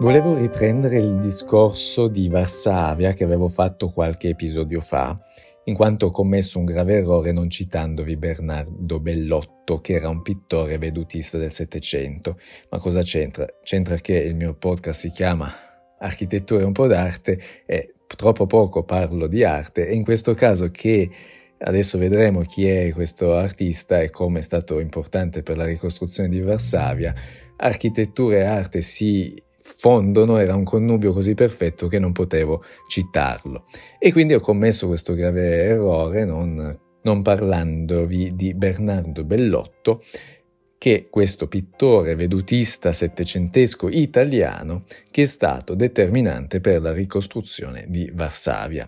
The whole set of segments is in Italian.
Volevo riprendere il discorso di Varsavia che avevo fatto qualche episodio fa, in quanto ho commesso un grave errore non citandovi Bernardo Bellotto, che era un pittore vedutista del Settecento. Ma cosa c'entra? C'entra che il mio podcast si chiama Architettura e un po' d'arte e troppo poco parlo di arte e in questo caso che adesso vedremo chi è questo artista e come è stato importante per la ricostruzione di Varsavia, architettura e arte si fondono era un connubio così perfetto che non potevo citarlo. E quindi ho commesso questo grave errore non, non parlandovi di Bernardo Bellotto, che è questo pittore vedutista settecentesco italiano che è stato determinante per la ricostruzione di Varsavia.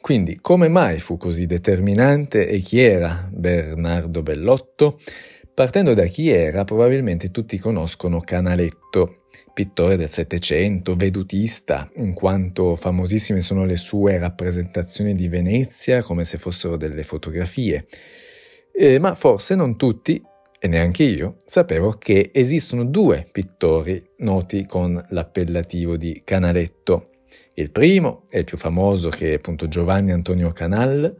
Quindi come mai fu così determinante e chi era Bernardo Bellotto? Partendo da chi era, probabilmente tutti conoscono Canaletto, pittore del Settecento, vedutista, in quanto famosissime sono le sue rappresentazioni di Venezia come se fossero delle fotografie. Eh, ma forse non tutti, e neanche io, sapevo che esistono due pittori noti con l'appellativo di Canaletto. Il primo è il più famoso che è appunto Giovanni Antonio Canal,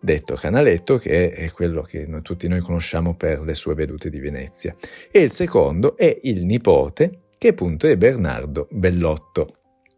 detto Canaletto, che è quello che noi, tutti noi conosciamo per le sue vedute di Venezia. E il secondo è il nipote che appunto è Bernardo Bellotto,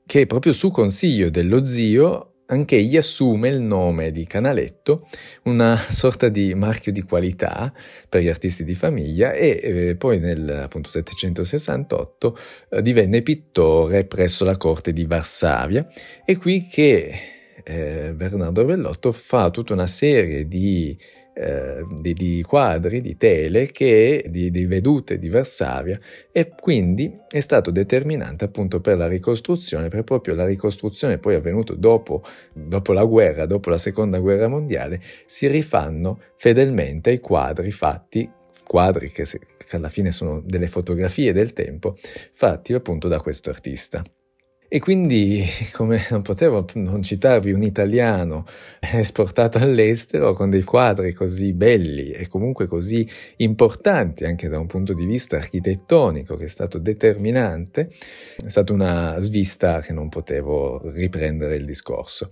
che proprio su consiglio dello zio anche egli assume il nome di Canaletto, una sorta di marchio di qualità per gli artisti di famiglia e eh, poi nel appunto, 768 eh, divenne pittore presso la corte di Varsavia. È qui che eh, Bernardo Bellotto fa tutta una serie di eh, di, di, quadri, di tele, che, di, di, vedute di Varsavia e quindi è stato determinante appunto per la ricostruzione, per proprio la ricostruzione poi avvenuta dopo, dopo la guerra, dopo la seconda guerra mondiale, si rifanno fedelmente ai quadri fatti quadri che, che alla fine sono delle fotografie del tempo, fatti appunto da questo artista. E quindi, come non potevo non citarvi un italiano esportato all'estero con dei quadri così belli e comunque così importanti anche da un punto di vista architettonico che è stato determinante, è stata una svista che non potevo riprendere il discorso.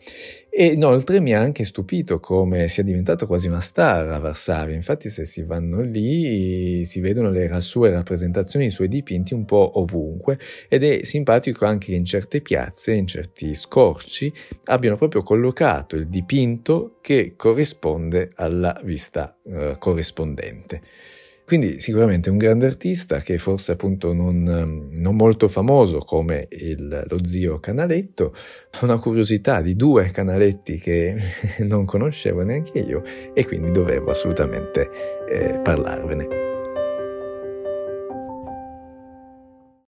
E inoltre mi ha anche stupito come sia diventato quasi una star a Varsavia. Infatti, se si vanno lì si vedono le sue rappresentazioni, i suoi dipinti un po' ovunque. Ed è simpatico anche che in certe piazze, in certi scorci, abbiano proprio collocato il dipinto che corrisponde alla vista eh, corrispondente. Quindi sicuramente un grande artista che forse appunto non, ehm, non molto famoso come il, lo zio Canaletto, una curiosità di due canaletti che non conoscevo neanche io e quindi dovevo assolutamente eh, parlarvene.